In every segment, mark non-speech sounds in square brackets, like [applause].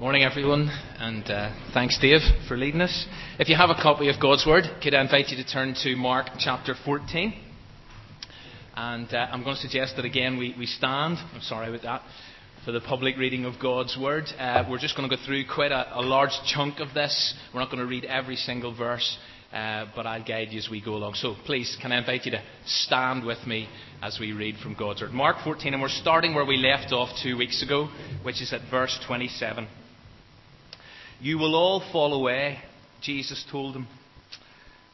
Morning, everyone, and uh, thanks, Dave, for leading us. If you have a copy of God's Word, could I invite you to turn to Mark chapter 14? And uh, I'm going to suggest that again we, we stand. I'm sorry about that. For the public reading of God's Word. Uh, we're just going to go through quite a, a, large chunk of this. We're not going to read every single verse, uh, but I'll guide you as we go along. So please, can I invite you to stand with me as we read from God's Word? Mark 14, and we're starting where we left off two weeks ago, which is at verse 27. You will all fall away, Jesus told them.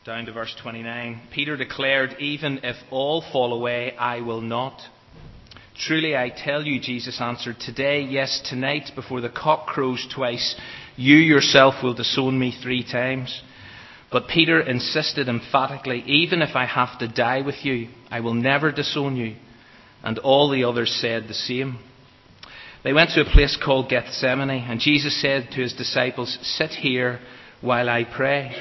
Down to verse 29. Peter declared, Even if all fall away, I will not. Truly I tell you, Jesus answered, Today, yes, tonight, before the cock crows twice, you yourself will disown me three times. But Peter insisted emphatically, Even if I have to die with you, I will never disown you. And all the others said the same. They went to a place called Gethsemane, and Jesus said to his disciples, Sit here while I pray.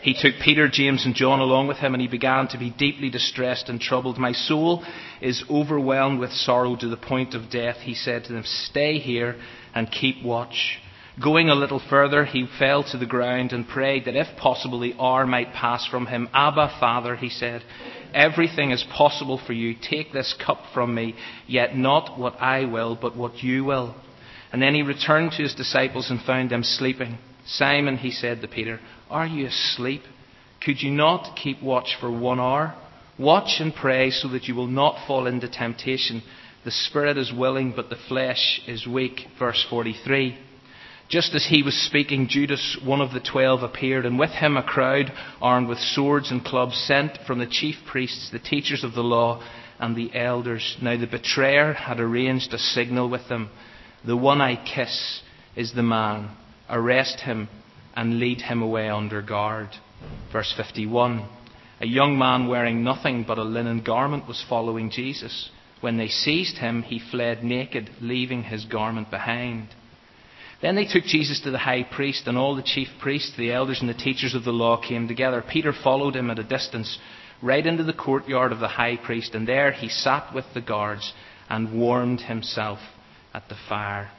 He took Peter, James, and John along with him, and he began to be deeply distressed and troubled. My soul is overwhelmed with sorrow to the point of death. He said to them, Stay here and keep watch. Going a little further, he fell to the ground and prayed that if possible the hour might pass from him. Abba, Father, he said, Everything is possible for you. Take this cup from me, yet not what I will, but what you will. And then he returned to his disciples and found them sleeping. Simon, he said to Peter, Are you asleep? Could you not keep watch for one hour? Watch and pray so that you will not fall into temptation. The spirit is willing, but the flesh is weak. Verse 43. Just as he was speaking, Judas, one of the twelve, appeared, and with him a crowd armed with swords and clubs sent from the chief priests, the teachers of the law, and the elders. Now the betrayer had arranged a signal with them. The one I kiss is the man. Arrest him and lead him away under guard. Verse 51. A young man wearing nothing but a linen garment was following Jesus. When they seized him, he fled naked, leaving his garment behind. Then they took Jesus to the high priest, and all the chief priests, the elders, and the teachers of the law came together. Peter followed him at a distance, right into the courtyard of the high priest, and there he sat with the guards and warmed himself at the fire.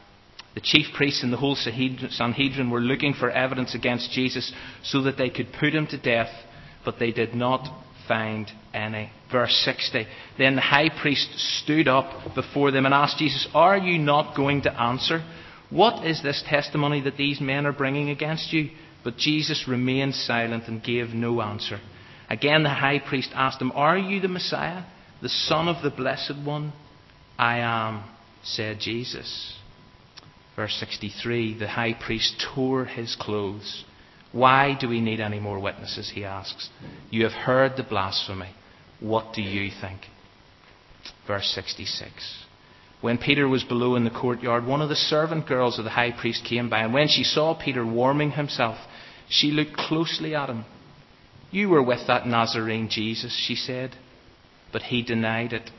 The chief priests and the whole Sanhedrin were looking for evidence against Jesus so that they could put him to death, but they did not find any. Verse 60. Then the high priest stood up before them and asked Jesus, Are you not going to answer? What is this testimony that these men are bringing against you? But Jesus remained silent and gave no answer. Again, the high priest asked him, Are you the Messiah, the Son of the Blessed One? I am, said Jesus. Verse 63 The high priest tore his clothes. Why do we need any more witnesses? He asks. You have heard the blasphemy. What do you think? Verse 66. When Peter was below in the courtyard, one of the servant girls of the high priest came by, and when she saw Peter warming himself, she looked closely at him. You were with that Nazarene Jesus, she said. But he denied it.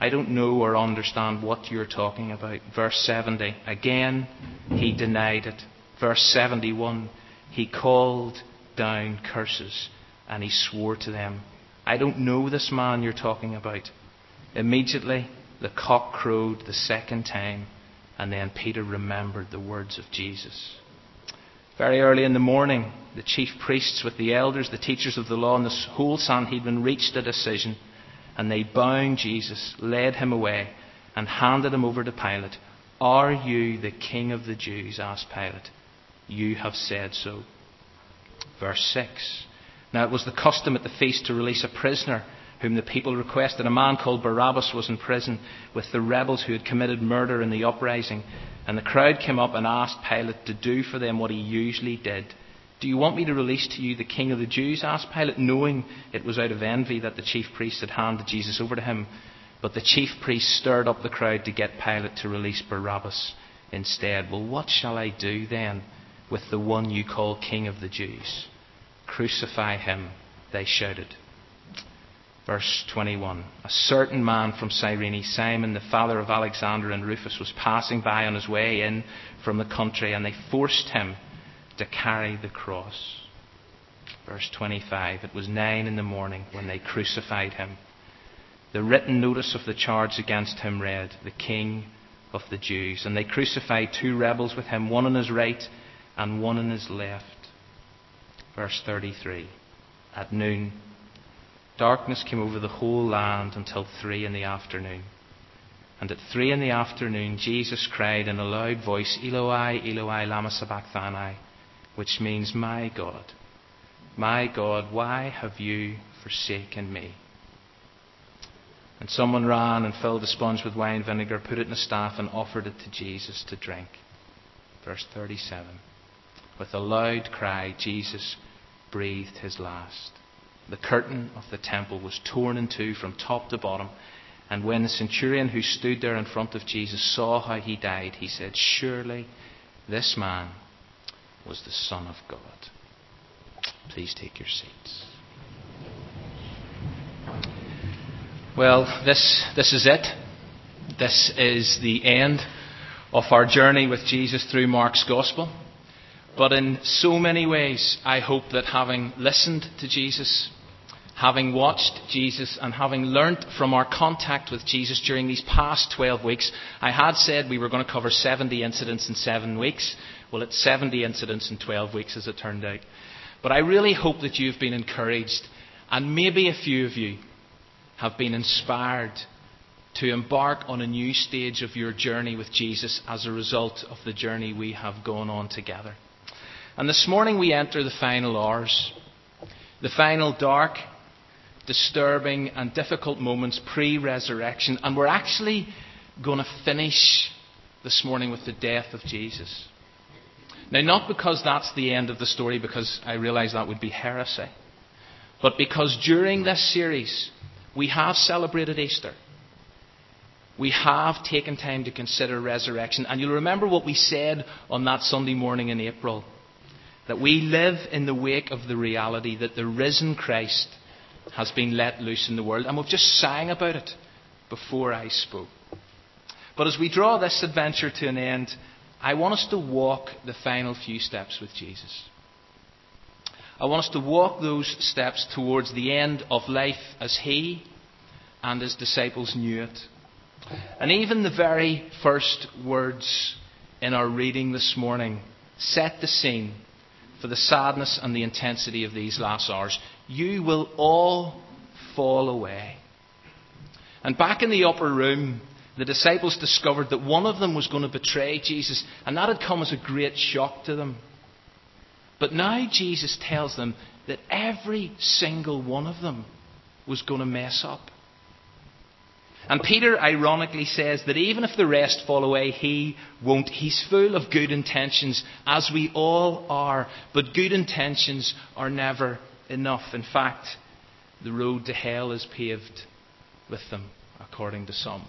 I don't know or understand what you're talking about. Verse 70. Again, he denied it. Verse 71. He called down curses and he swore to them. I don't know this man you're talking about. Immediately, the cock crowed the second time, and then Peter remembered the words of Jesus. Very early in the morning, the chief priests, with the elders, the teachers of the law, and the whole Sanhedrin reached a decision, and they bound Jesus, led him away, and handed him over to Pilate. Are you the king of the Jews? asked Pilate. You have said so. Verse 6. Now it was the custom at the feast to release a prisoner whom the people requested. A man called Barabbas was in prison with the rebels who had committed murder in the uprising. And the crowd came up and asked Pilate to do for them what he usually did. Do you want me to release to you the king of the Jews? asked Pilate, knowing it was out of envy that the chief priests had handed Jesus over to him. But the chief priests stirred up the crowd to get Pilate to release Barabbas instead. Well, what shall I do then with the one you call king of the Jews? Crucify him, they shouted. Verse 21 A certain man from Cyrene, Simon, the father of Alexander and Rufus, was passing by on his way in from the country, and they forced him to carry the cross. Verse 25 It was nine in the morning when they crucified him. The written notice of the charge against him read, The king of the Jews. And they crucified two rebels with him, one on his right and one on his left. Verse 33. At noon, darkness came over the whole land until three in the afternoon. And at three in the afternoon, Jesus cried in a loud voice, Eloi, Eloi, lama sabachthani, which means, My God, my God, why have you forsaken me? And someone ran and filled a sponge with wine vinegar, put it in a staff, and offered it to Jesus to drink. Verse 37. With a loud cry, Jesus breathed his last. The curtain of the temple was torn in two from top to bottom, and when the centurion who stood there in front of Jesus saw how he died, he said, Surely this man was the Son of God. Please take your seats. Well, this, this is it. This is the end of our journey with Jesus through Mark's Gospel. But in so many ways, I hope that having listened to Jesus, having watched Jesus and having learnt from our contact with Jesus during these past 12 weeks, I had said we were going to cover 70 incidents in seven weeks. Well, it's 70 incidents in 12 weeks, as it turned out. But I really hope that you've been encouraged, and maybe a few of you have been inspired to embark on a new stage of your journey with Jesus as a result of the journey we have gone on together. And this morning we enter the final hours, the final dark, disturbing, and difficult moments pre resurrection. And we're actually going to finish this morning with the death of Jesus. Now, not because that's the end of the story, because I realize that would be heresy, but because during this series we have celebrated Easter. We have taken time to consider resurrection. And you'll remember what we said on that Sunday morning in April that we live in the wake of the reality that the risen Christ has been let loose in the world. And we've just sang about it before I spoke. But as we draw this adventure to an end, I want us to walk the final few steps with Jesus. I want us to walk those steps towards the end of life as He and His disciples knew it. And even the very first words in our reading this morning set the scene for the sadness and the intensity of these last hours. You will all fall away. And back in the upper room, the disciples discovered that one of them was going to betray Jesus, and that had come as a great shock to them. But now Jesus tells them that every single one of them was going to mess up. And Peter ironically says that even if the rest fall away, he won't. He's full of good intentions, as we all are. But good intentions are never enough. In fact, the road to hell is paved with them, according to some.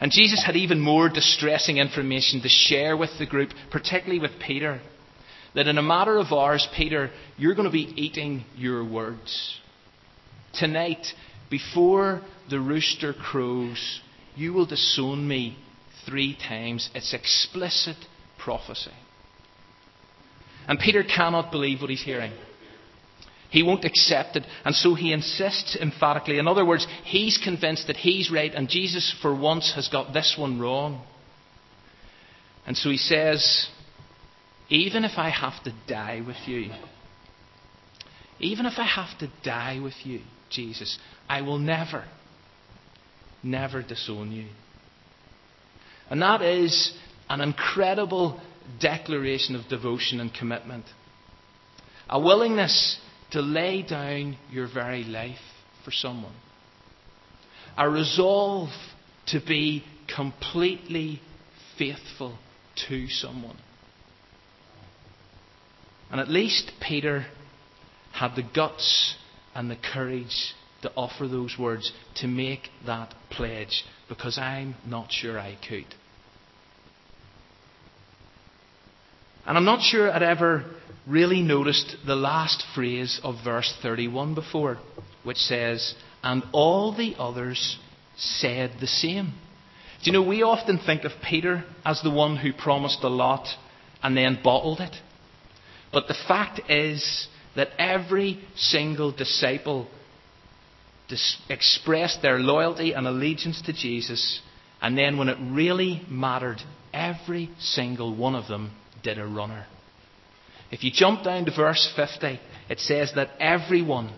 And Jesus had even more distressing information to share with the group, particularly with Peter. That in a matter of hours, Peter, you're going to be eating your words. Tonight, before the rooster crows, you will disown me three times. It's explicit prophecy. And Peter cannot believe what he's hearing. He won't accept it, and so he insists emphatically. In other words, he's convinced that he's right, and Jesus, for once, has got this one wrong. And so he says, Even if I have to die with you, even if I have to die with you, Jesus, I will never, never disown you. And that is an incredible declaration of devotion and commitment. A willingness to lay down your very life for someone. A resolve to be completely faithful to someone. And at least Peter had the guts and the courage to offer those words, to make that pledge, because I'm not sure I could. And I'm not sure I'd ever really noticed the last phrase of verse 31 before, which says, And all the others said the same. Do you know, we often think of Peter as the one who promised a lot and then bottled it. But the fact is, that every single disciple dis- expressed their loyalty and allegiance to Jesus And then when it really mattered, every single one of them did a runner. If you jump down to verse 50, it says that everyone,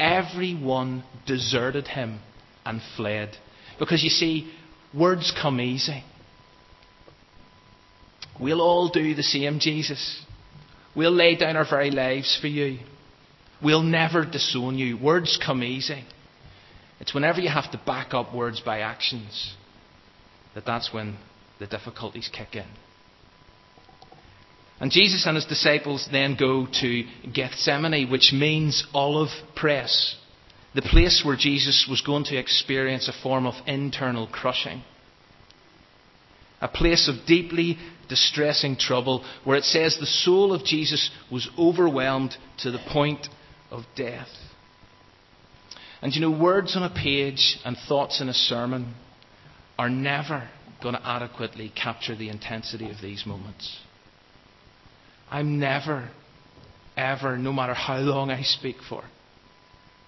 everyone deserted him and fled. Because you see, words come easy. We'll all do the same, Jesus. We'll lay down our very lives for you. We'll never disown you. Words come easy. It's whenever you have to back up words by actions that that's when the difficulties kick in. And Jesus and his disciples then go to Gethsemane, which means olive press, the place where Jesus was going to experience a form of internal crushing. A place of deeply distressing trouble where it says the soul of Jesus was overwhelmed to the point of death. And you know, words on a page and thoughts in a sermon are never going to adequately capture the intensity of these moments. I'm never, ever, no matter how long I speak for,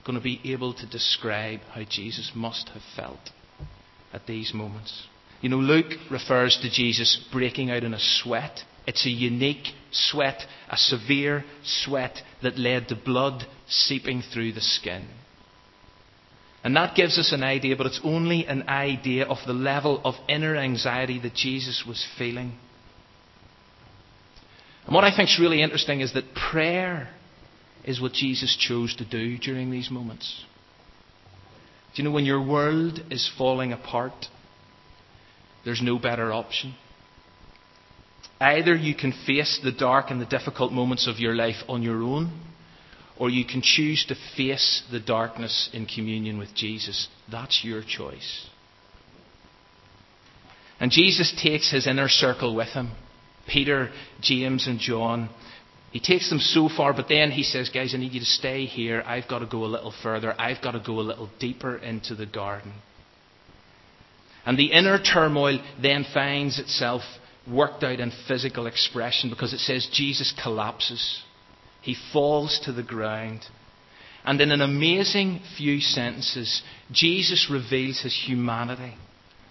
going to be able to describe how Jesus must have felt at these moments. You know, Luke refers to Jesus breaking out in a sweat. It's a unique sweat, a severe sweat that led to blood seeping through the skin. And that gives us an idea, but it's only an idea of the level of inner anxiety that Jesus was feeling. And what I think is really interesting is that prayer is what Jesus chose to do during these moments. Do you know when your world is falling apart, there's no better option? Either you can face the dark and the difficult moments of your life on your own, or you can choose to face the darkness in communion with Jesus. That's your choice. And Jesus takes his inner circle with him Peter, James, and John. He takes them so far, but then he says, Guys, I need you to stay here. I've got to go a little further. I've got to go a little deeper into the garden. And the inner turmoil then finds itself worked out in physical expression because it says Jesus collapses. He falls to the ground. And in an amazing few sentences, Jesus reveals his humanity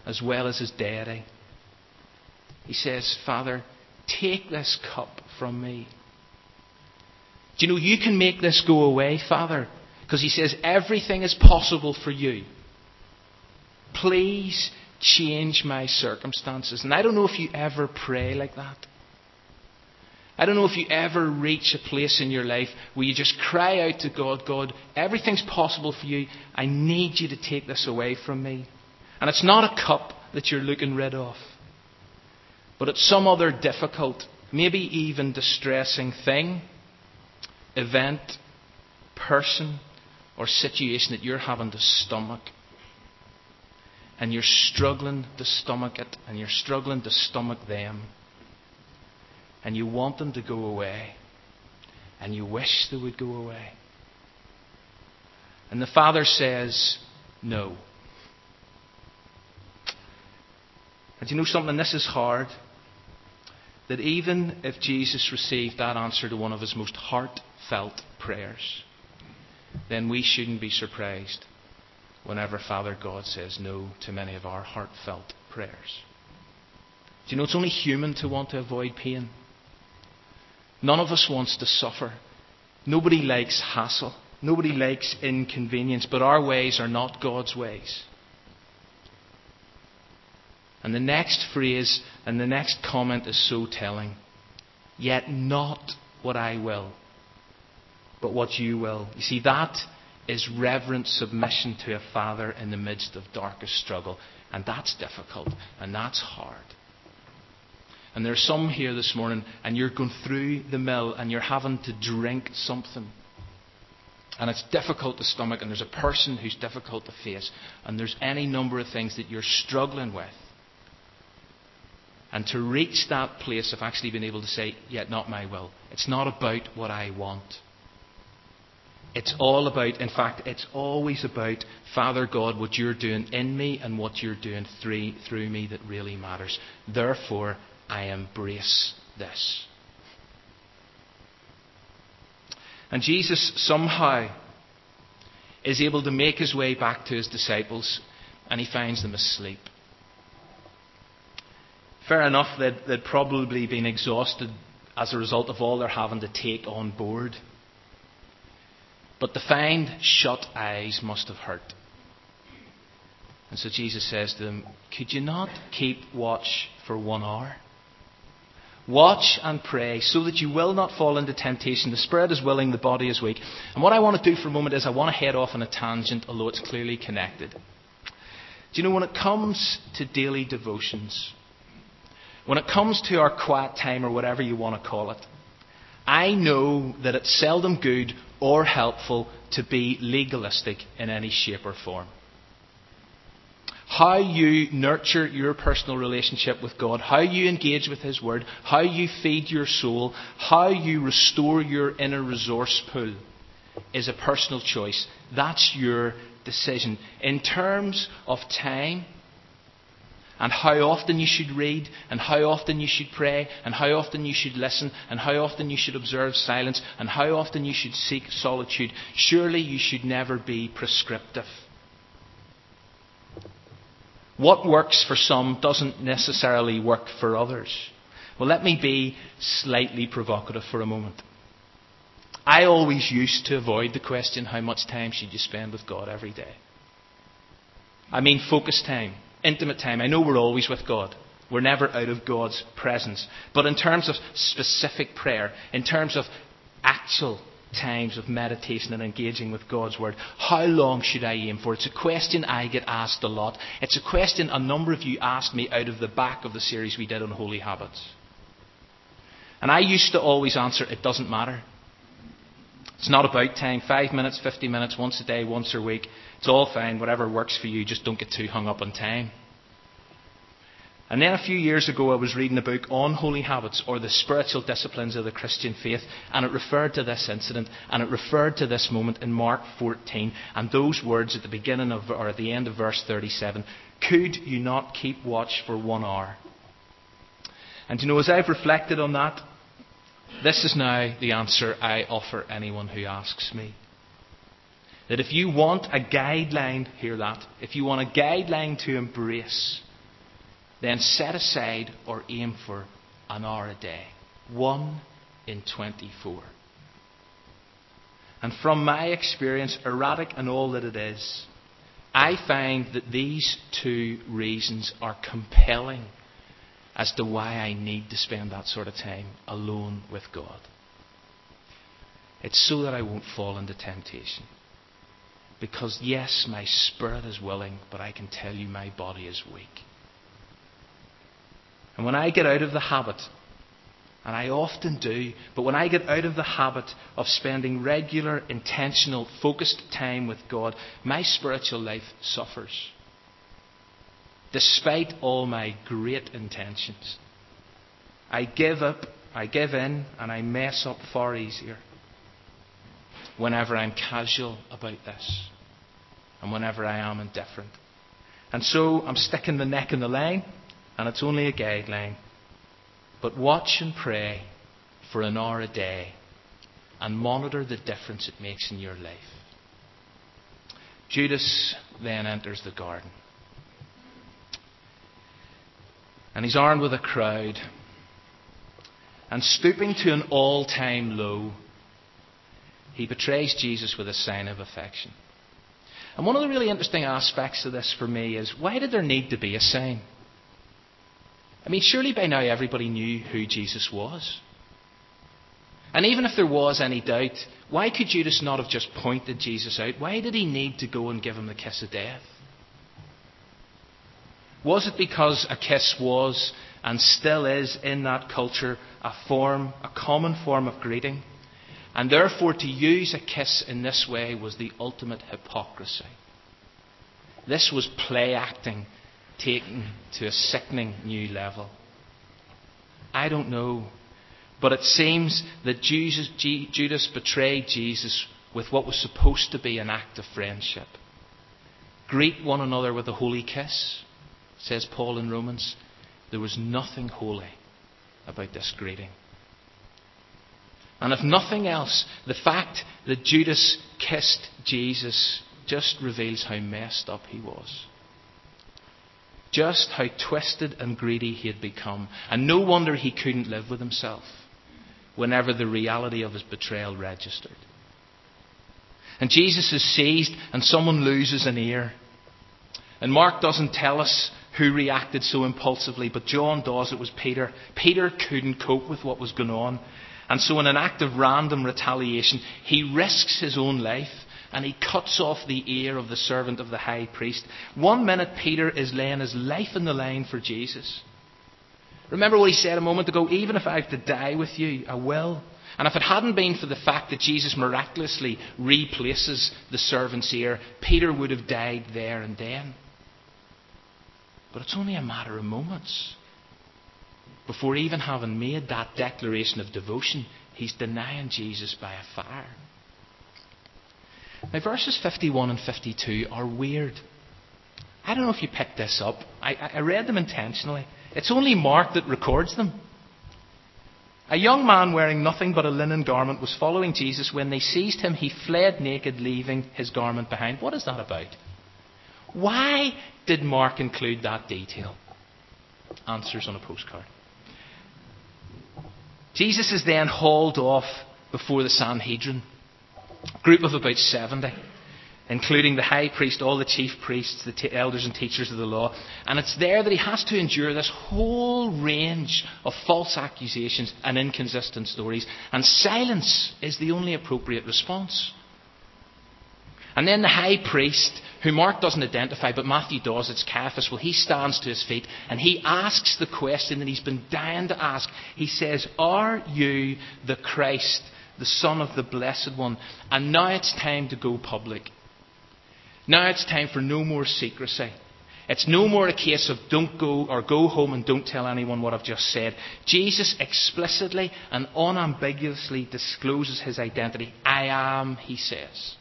as well as his deity. He says, Father, take this cup from me. Do you know you can make this go away, Father? Because he says, everything is possible for you. Please change my circumstances. And I don't know if you ever pray like that. I don't know if you ever reach a place in your life where you just cry out to God, God, everything's possible for you. I need you to take this away from me. And it's not a cup that you're looking rid of, but it's some other difficult, maybe even distressing thing, event, person, or situation that you're having to stomach. And you're struggling to stomach it, and you're struggling to stomach them and you want them to go away, and you wish they would go away. And the Father says, No. And you know something? This is hard. That even if Jesus received that answer to one of his most heartfelt prayers, then we shouldn't be surprised whenever Father God says no to many of our heartfelt prayers. Do you know it's only human to want to avoid pain? None of us wants to suffer. Nobody likes hassle. Nobody likes inconvenience, but our ways are not God's ways. And the next phrase and the next comment is so telling. Yet not what I will, but what you will. You see, that is reverent submission to a father in the midst of darkest struggle. And that's difficult, and that's hard. And there are some here this morning, and you're going through the mill and you're having to drink something. And it's difficult to stomach, and there's a person who's difficult to face, and there's any number of things that you're struggling with. And to reach that place of actually being able to say, Yet not my will. It's not about what I want. It's all about, in fact, it's always about, Father God, what you're doing in me and what you're doing through, through me that really matters. Therefore, I embrace this. And Jesus somehow is able to make his way back to his disciples and he finds them asleep. Fair enough, they'd, they'd probably been exhausted as a result of all they're having to take on board. But the find shut eyes must have hurt. And so Jesus says to them, Could you not keep watch for one hour? Watch and pray so that you will not fall into temptation. The spirit is willing, the body is weak. And what I want to do for a moment is I want to head off on a tangent, although it's clearly connected. Do you know, when it comes to daily devotions, when it comes to our quiet time or whatever you want to call it, I know that it's seldom good or helpful to be legalistic in any shape or form. How you nurture your personal relationship with God, how you engage with His Word, how you feed your soul, how you restore your inner resource pool is a personal choice. That's your decision. In terms of time, and how often you should read, and how often you should pray, and how often you should listen, and how often you should observe silence, and how often you should seek solitude, surely you should never be prescriptive. What works for some doesn't necessarily work for others. Well, let me be slightly provocative for a moment. I always used to avoid the question, how much time should you spend with God every day? I mean, focus time intimate time. I know we're always with God. We're never out of God's presence. But in terms of specific prayer, in terms of actual times of meditation and engaging with God's Word, how long should I aim for? It's a question I get asked a lot. It's a question a number of you asked me out of the back of the series we did on holy habits. And I used to always answer, it doesn't matter. It's not about time. Five minutes, 50 minutes, once a day, once a week. It's all fine. Whatever works for you. Just don't get too hung up on time. And then a few years ago, I was reading a book on holy habits or the spiritual disciplines of the Christian faith, and it referred to this incident, and it referred to this moment in Mark 14, and those words at the beginning of, or at the end of verse 37 Could you not keep watch for one hour? And you know, as I've reflected on that, this is now the answer I offer anyone who asks me. That if you want a guideline, hear that, if you want a guideline to embrace, then set aside or aim for an hour a day. One in 24. And from my experience, erratic and all that it is, I find that these two reasons are compelling as to why I need to spend that sort of time alone with God. It's so that I won't fall into temptation. Because, yes, my spirit is willing, but I can tell you my body is weak. And when I get out of the habit, and I often do, but when I get out of the habit of spending regular, intentional, focused time with God, my spiritual life suffers despite all my great intentions. I give up, I give in, and I mess up far easier whenever I'm casual about this and whenever I am indifferent. And so I'm sticking the neck in the line, and it's only a guideline. But watch and pray for an hour a day and monitor the difference it makes in your life. Judas then enters the garden. And he's armed with a crowd. And stooping to an all time low, he betrays Jesus with a sign of affection. And one of the really interesting aspects of this for me is why did there need to be a sign? I mean, surely by now everybody knew who Jesus was. And even if there was any doubt, why could Judas not have just pointed Jesus out? Why did he need to go and give him the kiss of death? Was it because a kiss was and still is in that culture a form, a common form of greeting? And therefore, to use a kiss in this way was the ultimate hypocrisy. This was play acting taken to a sickening new level. I don't know. But it seems that Jesus, Judas betrayed Jesus with what was supposed to be an act of friendship. Greet one another with a holy kiss says Paul in Romans, there was nothing holy about this greeting. And if nothing else, the fact that Judas kissed Jesus just reveals how messed up he was. just how twisted and greedy he had become. And no wonder he couldn't live with himself whenever the reality of his betrayal registered. And Jesus is seized, and someone loses an ear. And Mark doesn't tell us who reacted so impulsively, but John does. It was Peter. Peter couldn't cope with what was going on. And so, in an act of random retaliation, he risks his own life and he cuts off the ear of the servant of the high priest. One minute, Peter is laying his life in the line for Jesus. Remember what he said a moment ago even if I have to die with you, I will. And if it hadn't been for the fact that Jesus miraculously replaces the servant's ear, Peter would have died there and then. But it's only a matter of moments. Before even having made that declaration of devotion, he's denying Jesus by a fire. Now, verses 51 and 52 are weird. I don't know if you picked this up. I, I read them intentionally. It's only Mark that records them. A young man wearing nothing but a linen garment was following Jesus. When they seized him, he fled naked, leaving his garment behind. What is that about? Why did Mark include that detail? Answers on a postcard. Jesus is then hauled off before the Sanhedrin, a group of about 70 including the high priest, all the chief priests, the t- elders and teachers of the law. And it's there that he has to endure this whole range of false accusations and inconsistent stories. And silence is the only appropriate response. And then the high priest, who Mark doesn't identify, but Matthew does, it's Caiaphas, well, he stands to his feet and he asks the question that he's been dying to ask. He says, Are you the Christ, the Son of the Blessed One? And now it's time to go public. Now it's time for no more secrecy. It's no more a case of don't go or go home and don't tell anyone what I've just said. Jesus explicitly and unambiguously discloses his identity. I am, he says.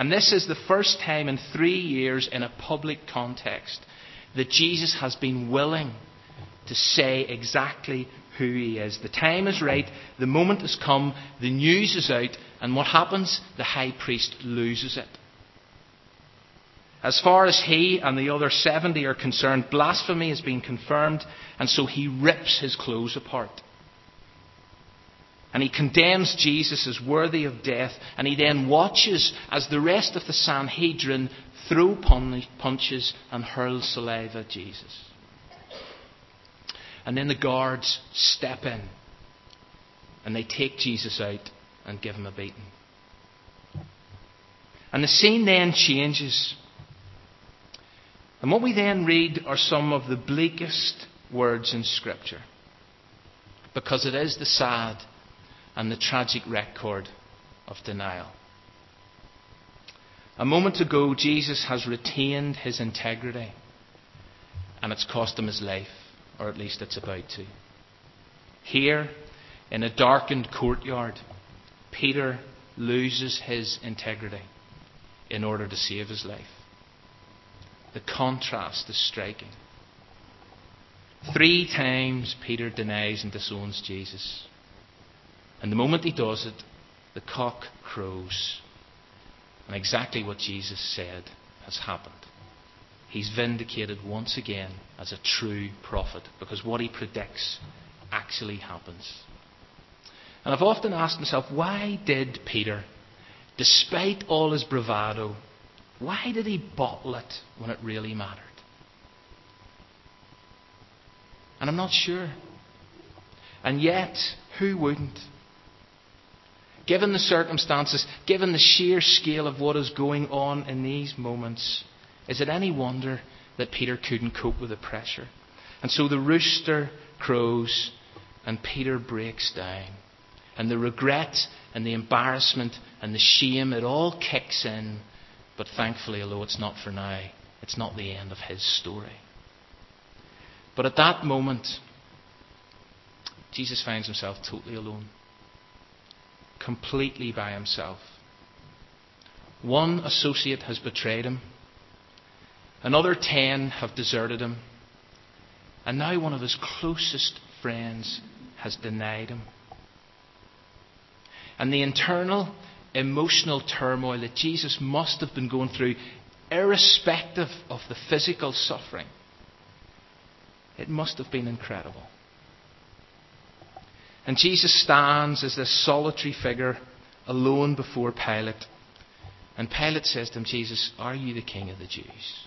And this is the first time in three years in a public context that Jesus has been willing to say exactly who he is. The time is right, the moment has come, the news is out, and what happens? The high priest loses it. As far as he and the other 70 are concerned, blasphemy has been confirmed, and so he rips his clothes apart. And he condemns Jesus as worthy of death, and he then watches as the rest of the Sanhedrin throw punches and hurl saliva at Jesus. And then the guards step in, and they take Jesus out and give him a beating. And the scene then changes. And what we then read are some of the bleakest words in Scripture. Because it is the sad and the tragic record of denial. A moment ago, Jesus has retained his integrity, and it's cost him his life, or at least it's about to. Here, in a darkened courtyard, Peter loses his integrity in order to save his life. The contrast is striking. Three times Peter denies and disowns Jesus. And the moment he does it, the cock crows. And exactly what Jesus said has happened. He's vindicated once again as a true prophet because what he predicts actually happens. And I've often asked myself, why did Peter, despite all his bravado, why did he bottle it when it really mattered? And I'm not sure. And yet, who wouldn't? Given the circumstances, given the sheer scale of what is going on in these moments, is it any wonder that Peter couldn't cope with the pressure? And so the rooster crows and Peter breaks down. And the regret and the embarrassment and the shame, it all kicks in but thankfully, although it's not for now, it's not the end of his story. But at that moment, Jesus finds himself totally alone, completely by himself. One associate has betrayed him, another ten have deserted him, and now one of his closest friends has denied him. And the internal emotional turmoil that Jesus must have been going through, irrespective of the physical suffering, It must have been incredible. And Jesus stands as this solitary figure alone before Pilate. And Pilate says to him, Jesus, are you the king of the Jews?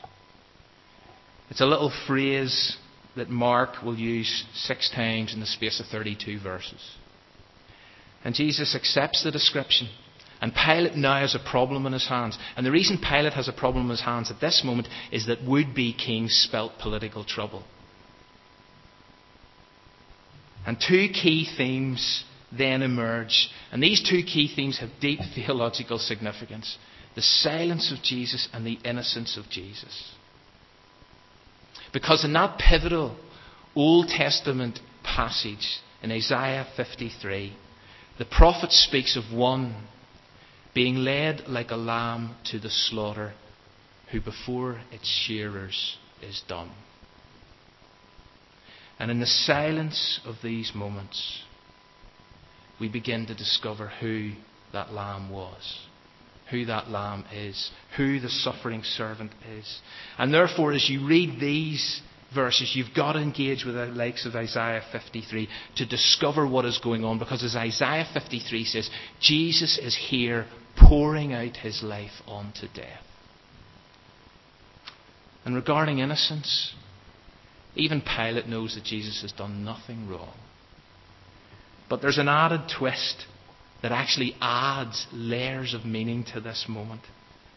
It's a little phrase that Mark will use six times in the space of 32 verses. And Jesus accepts the description. And Pilate now has a problem in his hands. And the reason Pilate has a problem in his hands at this moment is that would be kings spelt political trouble. And two key themes then emerge. And these two key themes have deep [laughs] theological significance the silence of Jesus and the innocence of Jesus. Because in that pivotal Old Testament passage in Isaiah 53, the prophet speaks of one being led like a lamb to the slaughter, who before its shearers is dumb. And in the silence of these moments, we begin to discover who that lamb was, who that lamb is, who the suffering servant is. And therefore, as you read these verses, you've got to engage with the likes of Isaiah 53 to discover what is going on. Because as Isaiah 53 says, Jesus is here pouring out his life onto death. And regarding innocence, even Pilate knows that Jesus has done nothing wrong. But there's an added twist that actually adds layers of meaning to this moment.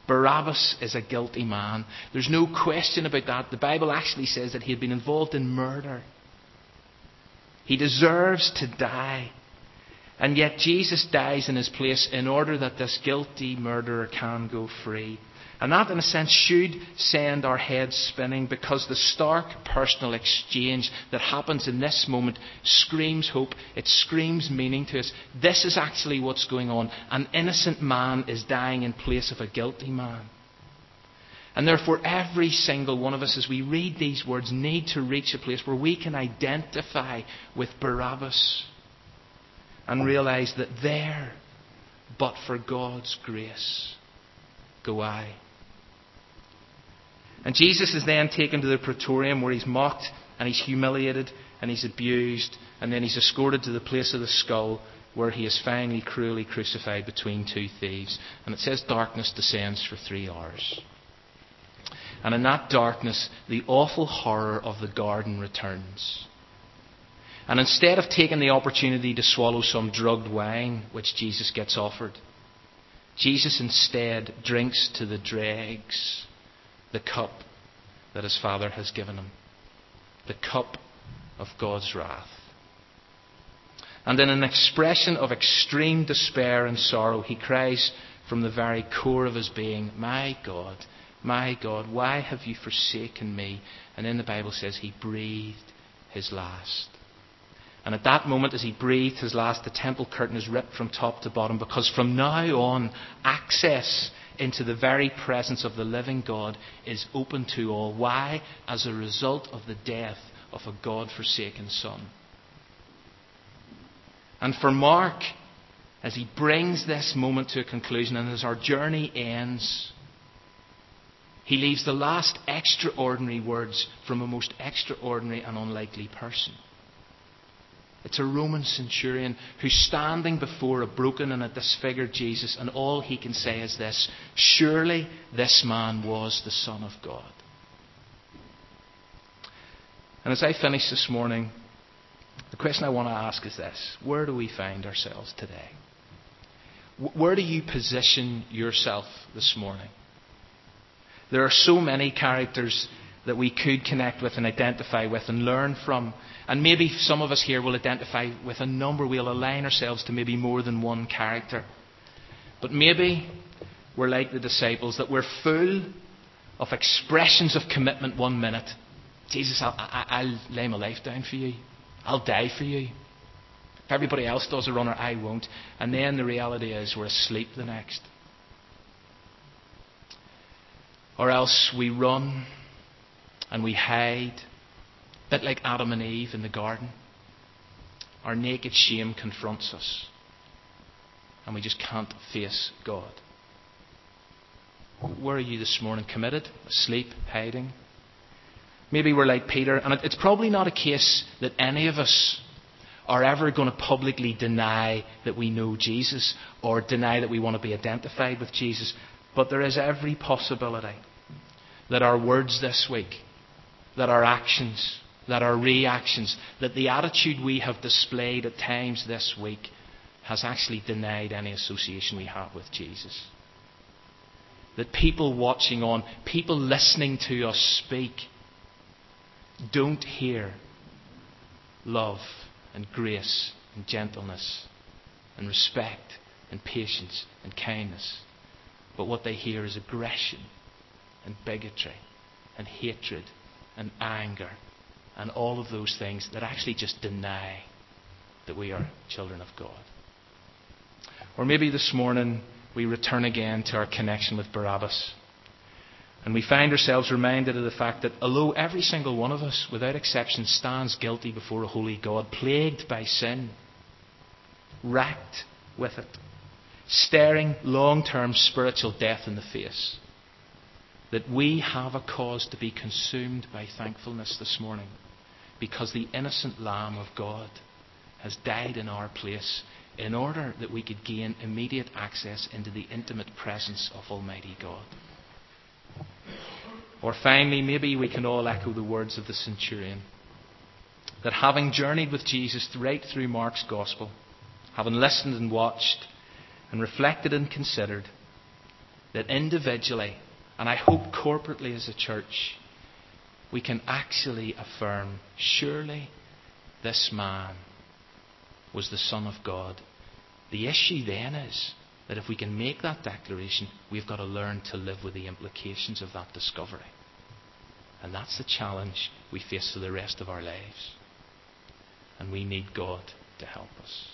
Barabbas is a guilty man. There's no question about that. The Bible actually says that he had been involved in murder. He deserves to die. And yet Jesus dies in his place in order that this guilty murderer can go free. And that, in a sense, should send our heads spinning because the stark personal exchange that happens in this moment screams hope. It screams meaning to us. This is actually what's going on. An innocent man is dying in place of a guilty man. And therefore, every single one of us, as we read these words, need to reach a place where we can identify with Barabbas and realize that there, but for God's grace, go I. And Jesus is then taken to the praetorium where he's mocked and he's humiliated and he's abused and then he's escorted to the place of the skull where he is finally cruelly crucified between two thieves. And it says darkness descends for three hours. And in that darkness, the awful horror of the garden returns. And instead of taking the opportunity to swallow some drugged wine, which Jesus gets offered, Jesus instead drinks to the dregs the cup that his Father has given him. The cup of God's wrath. And in an expression of extreme despair and sorrow, he cries from the very core of his being, My God, my God, why have you forsaken me? And then the Bible says he breathed his last. And at that moment, as he breathed his last, the temple curtain is ripped from top to bottom because from now on, access into the very presence of the living God is open to all. Why? As a result of the death of a God forsaken Son. And for Mark, as he brings this moment to a conclusion and as our journey ends, he leaves the last extraordinary words from a most extraordinary and unlikely person. It's a Roman centurion who's standing before a broken and a disfigured Jesus, and all he can say is this Surely this man was the Son of God. And as I finish this morning, the question I want to ask is this Where do we find ourselves today? Where do you position yourself this morning? There are so many characters that we could connect with and identify with and learn from. And maybe some of us here will identify with a number. We'll align ourselves to maybe more than one character. But maybe we're like the disciples, that we're full of expressions of commitment one minute. Jesus, I'll, I'll lay my life down for you. I'll die for you. If everybody else does a runner, I won't. And then the reality is we're asleep the next. Or else we run and we hide, a bit like Adam and Eve in the garden. Our naked shame confronts us, and we just can't face God. Where are you this morning? Committed? Asleep? Hiding? Maybe we're like Peter, and it's probably not a case that any of us are ever going to publicly deny that we know Jesus or deny that we want to be identified with Jesus. But there is every possibility that our words this week, that our actions, that our reactions, that the attitude we have displayed at times this week has actually denied any association we have with Jesus. That people watching on, people listening to us speak, don't hear love and grace and gentleness and respect and patience and kindness. But what they hear is aggression and bigotry and hatred and anger and all of those things that actually just deny that we are children of God. Or maybe this morning we return again to our connection with Barabbas. And we find ourselves reminded of the fact that although every single one of us, without exception, stands guilty before a holy God, plagued by sin, racked with it, staring long term spiritual death in the face, that we have a cause to be consumed by thankfulness this morning because the innocent Lamb of God has died in our place in order that we could gain immediate access into the intimate presence of Almighty God. Or finally, maybe we can all echo the words of the centurion that having journeyed with Jesus right through Mark's Gospel, having listened and watched and reflected and considered, that individually, and I hope corporately as a church, we can actually affirm surely this man was the Son of God. The issue then is that if we can make that declaration, we've got to learn to live with the implications of that discovery. And that's the challenge we face for the rest of our lives. And we need God to help us.